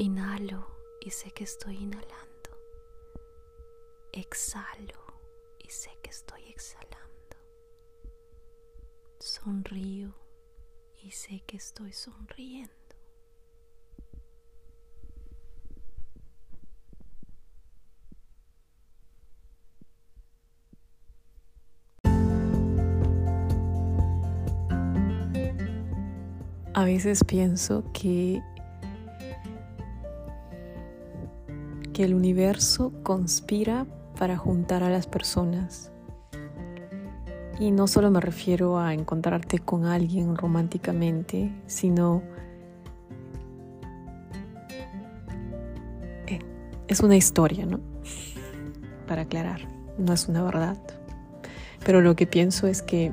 Inhalo y sé que estoy inhalando. Exhalo y sé que estoy exhalando. Sonrío y sé que estoy sonriendo. A veces pienso que, que el universo conspira para juntar a las personas. Y no solo me refiero a encontrarte con alguien románticamente, sino eh, es una historia, ¿no? Para aclarar, no es una verdad. Pero lo que pienso es que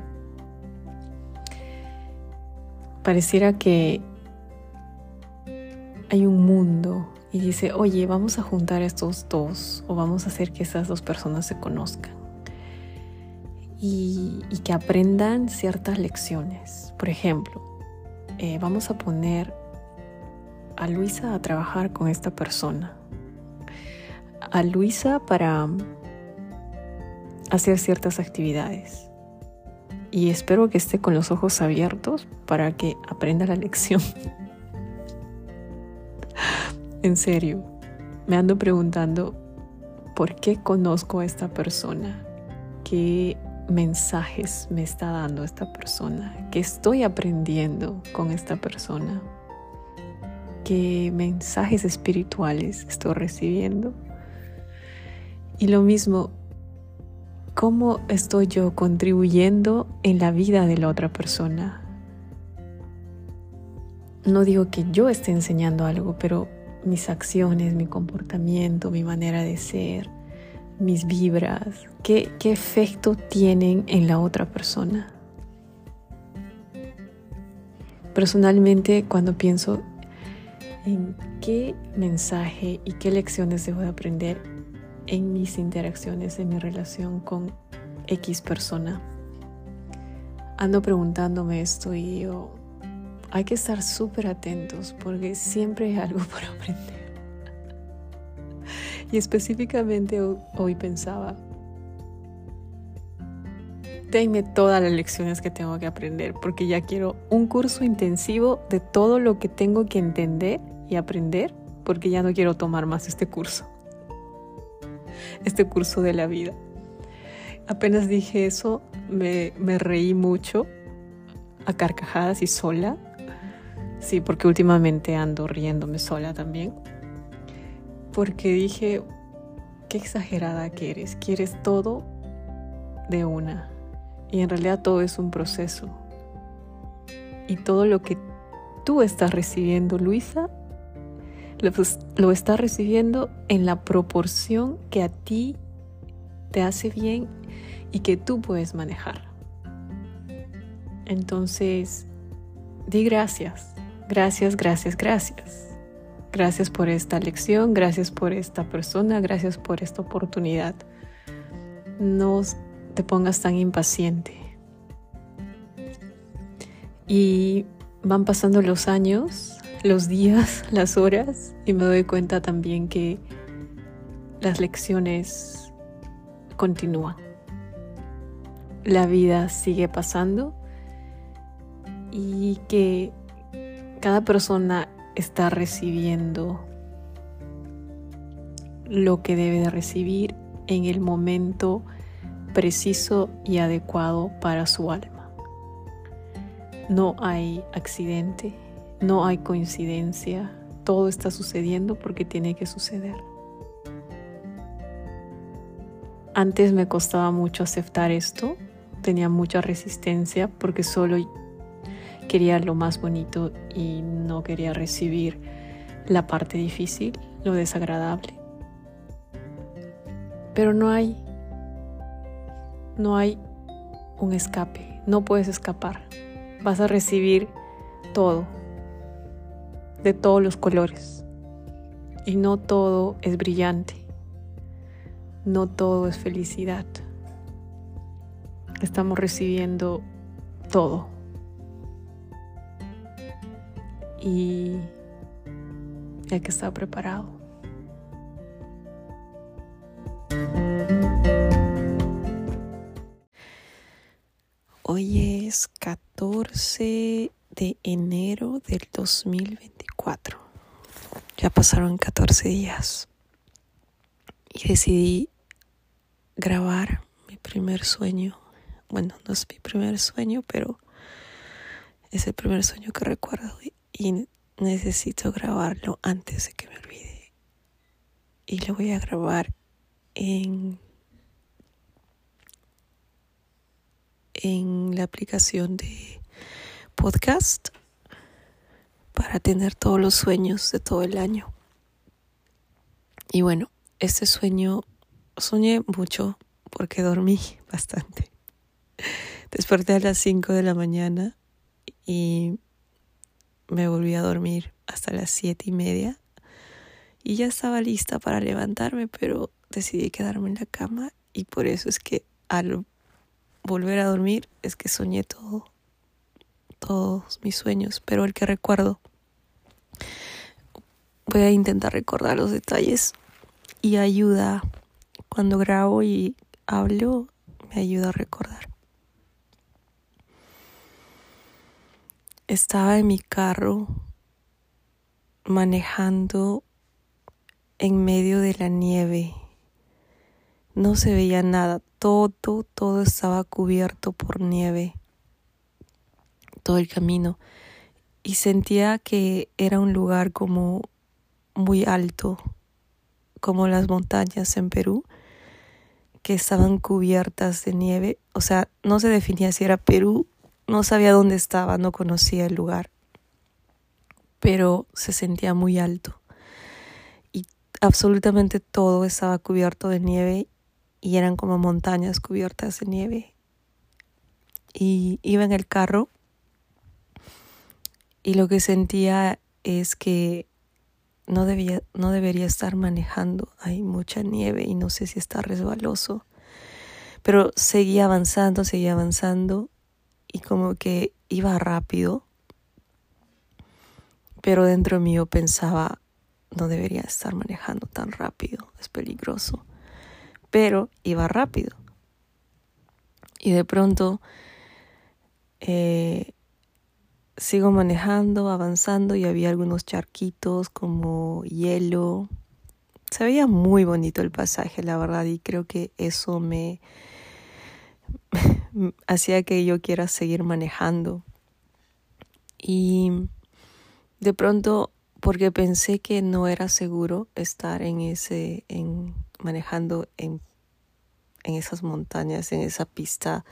pareciera que hay un mundo y dice, oye, vamos a juntar estos dos o vamos a hacer que esas dos personas se conozcan y, que aprendan ciertas lecciones. Por ejemplo, eh, vamos a poner a Luisa a trabajar con esta persona. A Luisa para hacer ciertas actividades y espero que esté con los ojos abiertos para que aprenda la lección. en serio, me ando preguntando por qué conozco a esta persona, qué mensajes me está dando esta persona, qué estoy aprendiendo con esta persona, qué mensajes espirituales estoy recibiendo. Y lo mismo, cómo estoy yo contribuyendo en la vida de la otra persona. No digo que yo esté enseñando algo, pero mis acciones, mi comportamiento, mi manera de ser, mis vibras, qué, qué efecto tienen en la otra persona. Personalmente, cuando pienso en qué mensaje y qué lecciones debo de aprender, en mis interacciones, en mi relación con X persona. Ando preguntándome esto y yo, hay que estar súper atentos porque siempre hay algo por aprender. Y específicamente hoy pensaba, denme todas las lecciones que tengo que aprender porque ya quiero un curso intensivo de todo lo que tengo que entender y aprender porque ya no quiero tomar más este curso este curso de la vida. Apenas dije eso, me, reí mucho, a carcajadas y sola. Sí, porque últimamente ando riéndome sola también. Porque dije, qué exagerada que eres, quieres todo de una. Y en realidad todo es un proceso. Y todo lo que tú estás recibiendo, Luisa, lo, estás recibiendo en la proporción que a ti te hace bien y que tú puedes manejar. Entonces, di gracias, gracias, gracias, gracias. Gracias por esta lección, gracias por esta persona, gracias por esta oportunidad. No te pongas tan impaciente. Y van pasando los años los días, las horas y me doy cuenta también que las lecciones continúan. La vida sigue pasando y que cada persona está recibiendo lo que debe de recibir en el momento preciso y adecuado para su alma. No hay accidente, no hay coincidencia, todo está sucediendo porque tiene que suceder. Antes me costaba mucho aceptar esto, tenía mucha resistencia porque solo quería lo más bonito y no quería recibir la parte difícil, lo desagradable. Pero no hay, no hay un escape, no puedes escapar. Vas a recibir todo, de todos los colores. Y no todo es brillante. No todo es felicidad. Estamos recibiendo todo. Y ya que está preparado. Hoy es 14 de enero del 2024. Ya pasaron 14 días y decidí grabar mi primer sueño. Bueno, no es mi primer sueño, pero es el primer sueño que recuerdo y necesito grabarlo antes de que me olvide. Y lo voy a grabar en en la aplicación de podcast para tener todos los sueños de todo el año. Y bueno, este sueño soñé mucho porque dormí bastante. Desperté a las 5 de la mañana y me volví a dormir hasta las siete y media y ya estaba lista para levantarme, pero decidí quedarme en la cama y por eso es que al volver a dormir es que soñé todo, todos mis sueños, pero el que recuerdo, voy a intentar recordar los detalles y ayuda cuando grabo y hablo, me ayuda a recordar. Estaba en mi carro manejando en medio de la nieve. No se veía nada, todo, todo estaba cubierto por nieve, todo el camino. Y sentía que era un lugar como muy alto, como las montañas en Perú, que estaban cubiertas de nieve. O sea, no se definía si era Perú no sabía dónde estaba, no conocía el lugar, pero se sentía muy alto y absolutamente todo estaba cubierto de nieve y eran como montañas cubiertas de nieve. Y iba en el carro y lo que sentía es que no, debía, no debería estar manejando. Hay mucha nieve y no sé si está resbaloso. Pero seguía avanzando, seguía avanzando y como que iba rápido, pero dentro mío pensaba, no debería estar manejando tan rápido, es peligroso, pero iba rápido. Y de pronto eh, sigo manejando, avanzando y había algunos charquitos como hielo. Se veía muy bonito el pasaje, la verdad, y creo que eso me, hacía que yo quiera seguir manejando. Y de pronto, porque pensé que no era seguro estar en ese, en manejando en, en esas montañas, en esa pista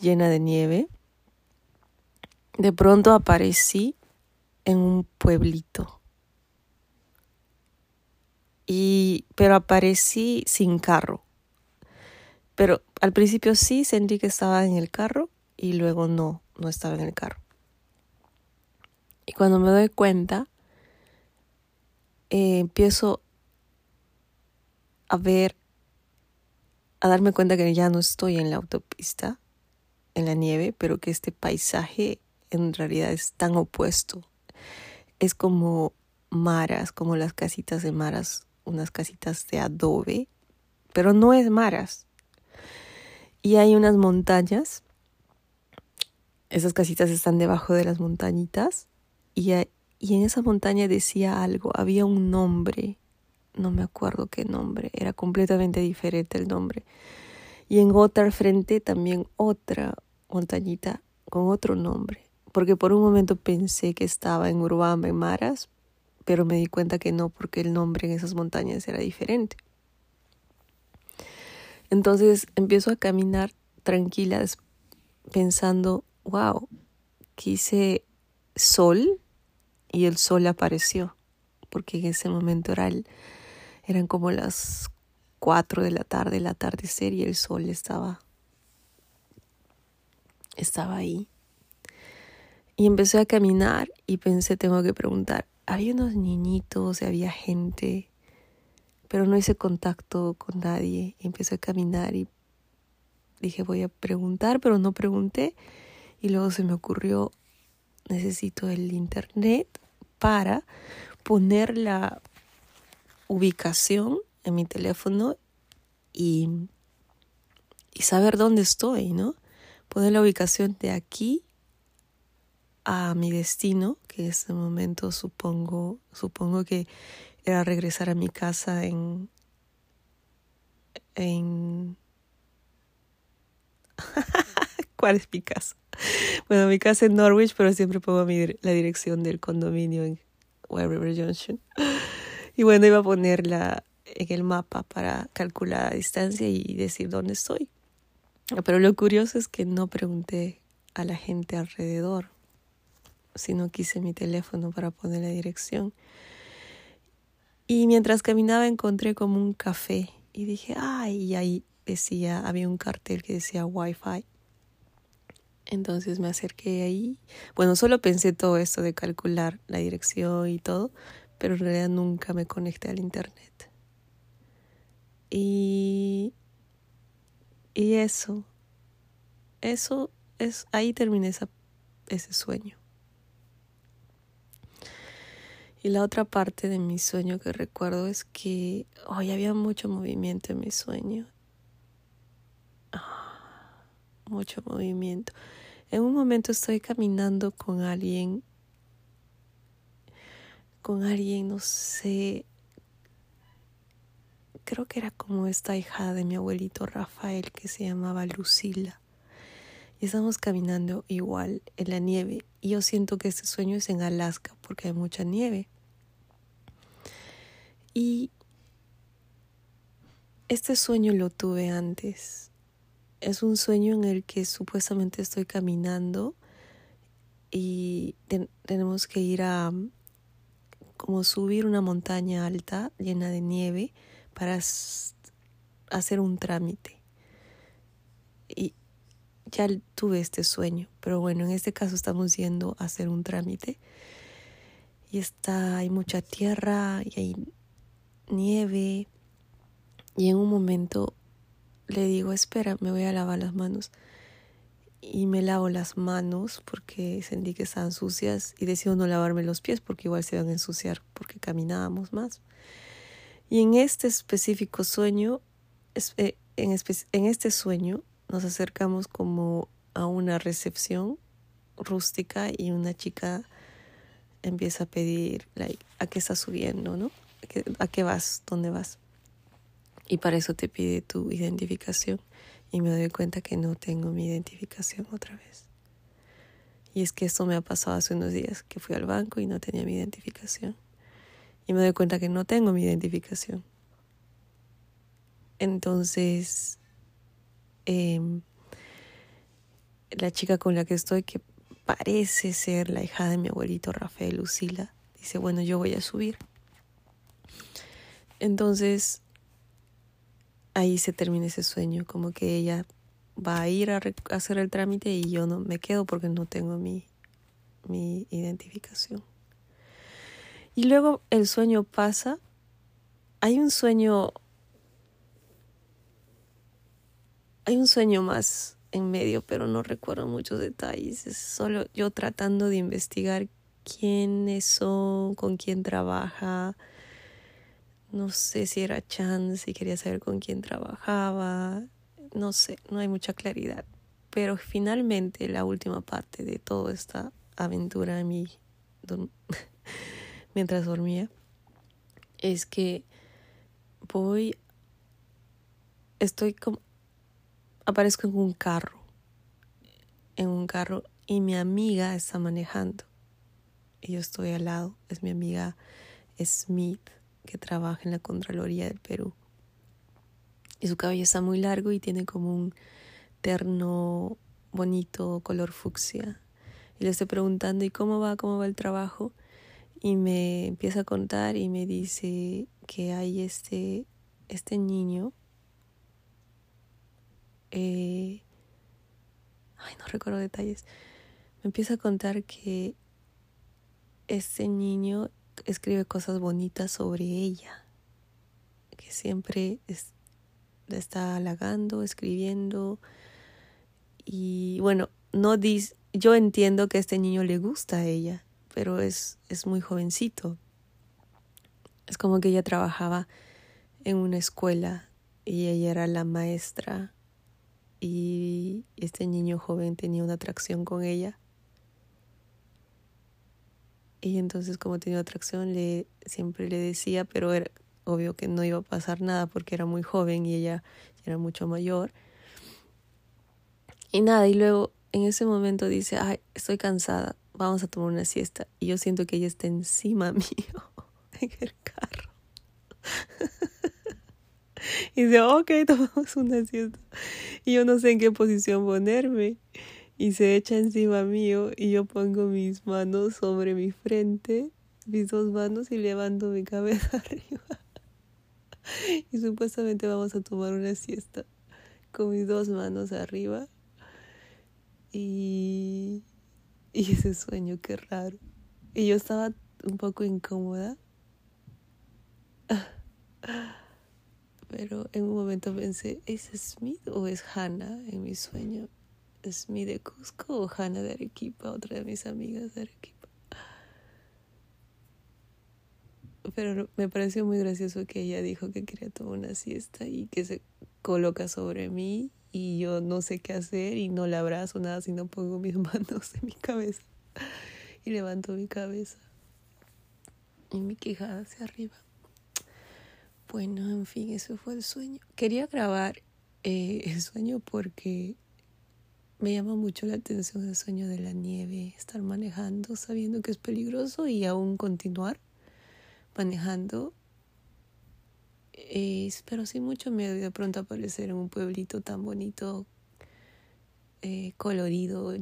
llena de nieve, de pronto aparecí en un pueblito. Y, pero aparecí sin carro. Pero al principio sí sentí que estaba en el carro y luego no, no estaba en el carro. Y cuando me doy cuenta, eh, empiezo a ver, a darme cuenta que ya no estoy en la autopista, en la nieve, pero que este paisaje en realidad es tan opuesto. Es como maras, como las casitas de maras, unas casitas de adobe, pero no es maras, y hay unas montañas. Esas casitas están debajo de las montañitas. Y, y en esa montaña decía algo, había un nombre. No me acuerdo qué nombre, era completamente diferente el nombre. Y en otra frente también otra montañita con otro nombre. Porque por un momento pensé que estaba en Urbamba, en Maras, pero me di cuenta que no, porque el nombre en esas montañas era diferente. Entonces empiezo a caminar tranquila pensando, wow, quise sol y el sol apareció, porque en ese momento era eran como las cuatro de la tarde, el atardecer y el sol estaba, estaba ahí. Y empecé a caminar y pensé, tengo que preguntar, había unos niñitos, había gente pero no hice contacto con nadie. Empecé a caminar y dije voy a preguntar, pero no pregunté. Y luego se me ocurrió, necesito el internet para poner la ubicación en mi teléfono y, y saber dónde estoy, ¿no? Poner la ubicación de aquí a mi destino, que en este momento supongo, supongo que era regresar a mi casa en, en ¿Cuál es mi casa? Bueno, mi casa en Norwich, pero siempre pongo mi, la dirección del condominio en White River Junction. Y bueno, iba a ponerla en el mapa para calcular la distancia y decir dónde estoy. Pero lo curioso es que no pregunté a la gente alrededor, sino quise mi teléfono para poner la dirección. Y mientras caminaba encontré como un café y dije, ay, y ahí decía, había un cartel que decía Wi-Fi. Entonces me acerqué ahí. Bueno, solo pensé todo esto de calcular la dirección y todo, pero en realidad nunca me conecté al internet. Y, y eso, eso es, ahí terminé esa, ese sueño. Y la otra parte de mi sueño que recuerdo es que hoy había mucho movimiento en mi sueño. Ah, mucho movimiento. En un momento estoy caminando con alguien, con alguien, no sé, creo que era como esta hija de mi abuelito Rafael que se llamaba Lucila. Y estamos caminando igual en la nieve. Y yo siento que este sueño es en Alaska porque hay mucha nieve. Y este sueño lo tuve antes. Es un sueño en el que supuestamente estoy caminando y tenemos que ir a como subir una montaña alta llena de nieve para hacer un trámite. Y ya tuve este sueño, pero bueno, en este caso estamos yendo a hacer un trámite y está hay mucha tierra y hay nieve y en un momento le digo, espera, me voy a lavar las manos. Y me lavo las manos porque sentí que estaban sucias y decido no lavarme los pies porque igual se van a ensuciar porque caminábamos más. Y en este específico sueño, eh, en, este sueño nos acercamos como a una recepción rústica y una chica empieza a pedir, like, ¿a qué está subiendo, no? ¿A qué vas? ¿Dónde vas? Y para eso te pide tu identificación. Y me doy cuenta que no tengo mi identificación otra vez. Y es que esto me ha pasado hace unos días, que fui al banco y no tenía mi identificación. Y me doy cuenta que no tengo mi identificación. Entonces, em, la chica con la que estoy, que parece ser la hija de mi abuelito Rafael Lucila, dice, bueno, yo voy a subir. Entonces, ahí se termina ese sueño, como que ella va a ir a, hacer el trámite y yo no me quedo porque no tengo mi, mi identificación. Y luego el sueño pasa. Hay un sueño. Hay un sueño más en medio, pero no recuerdo muchos detalles. Es solo yo tratando de investigar quiénes son, con quién trabaja, no sé si era Chan, si quería saber con quién trabajaba. No sé, no hay mucha claridad. Pero finalmente la última parte de toda esta aventura a mí, mientras dormía es que voy, estoy como, aparezco en un carro, en un carro y mi amiga está manejando y yo estoy al lado, es mi amiga Smith que trabaja en la Contraloría del Perú. Y su cabello está muy largo y tiene como un terno bonito, color fucsia. Y le estoy preguntando, ¿y cómo va? ¿Cómo va el trabajo? Y me empieza a contar y me dice que hay este, este niño. Eh, ay, no recuerdo detalles. Me empieza a contar que este niño escribe cosas bonitas sobre ella, que siempre está halagando, escribiendo. Y bueno, no dice, yo entiendo que a este niño le gusta a ella, pero es, es muy jovencito. Es como que ella trabajaba en una escuela y ella era la maestra y este niño joven tenía una atracción con ella. Y entonces como tenía atracción le siempre le decía, pero era obvio que no iba a pasar nada porque era muy joven y ella era mucho mayor. Y nada, y luego en ese momento dice, ay, estoy cansada, vamos a tomar una siesta. Y yo siento que ella está encima mío, en el carro. y dice, ok, tomamos una siesta. Y yo no sé en qué posición ponerme. Y se echa encima mío y yo pongo mis manos sobre mi frente, mis dos manos y levanto mi cabeza arriba. Y supuestamente vamos a tomar una siesta con mis dos manos arriba. Y, y ese sueño, qué raro. Y yo estaba un poco incómoda pero en un momento pensé, ¿es Smith o es Hannah en mi sueño? ¿Smith de Cusco o Hannah de Arequipa, otra de mis amigas de Arequipa? Pero me pareció muy gracioso que ella dijo que quería tomar una siesta y que se coloca sobre mí y yo no sé qué hacer y no la abrazo nada si no pongo mis manos en mi cabeza y levanto mi cabeza y mi quijada hacia arriba. Bueno, en fin, ese fue el sueño. Quería grabar eh, el sueño porque me llama mucho la atención el sueño de la nieve, estar manejando sabiendo que es peligroso y aún continuar manejando. Eh, pero sí mucho miedo de pronto aparecer en un pueblito tan bonito, eh, colorido,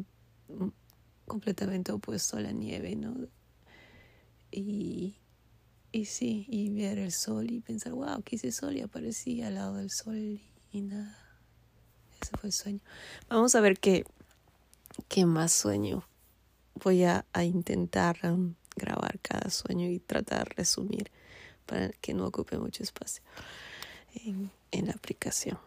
mm, completamente opuesto a la nieve, ¿no? Y y sí, y ver el sol y pensar, wow, ¿qué hice sol? Y aparecía al lado del sol y, nada. Ese fue el sueño. Vamos a ver qué, qué más sueño. Voy a, intentar um, grabar cada sueño y tratar de resumir para que no ocupe mucho espacio en, en la aplicación.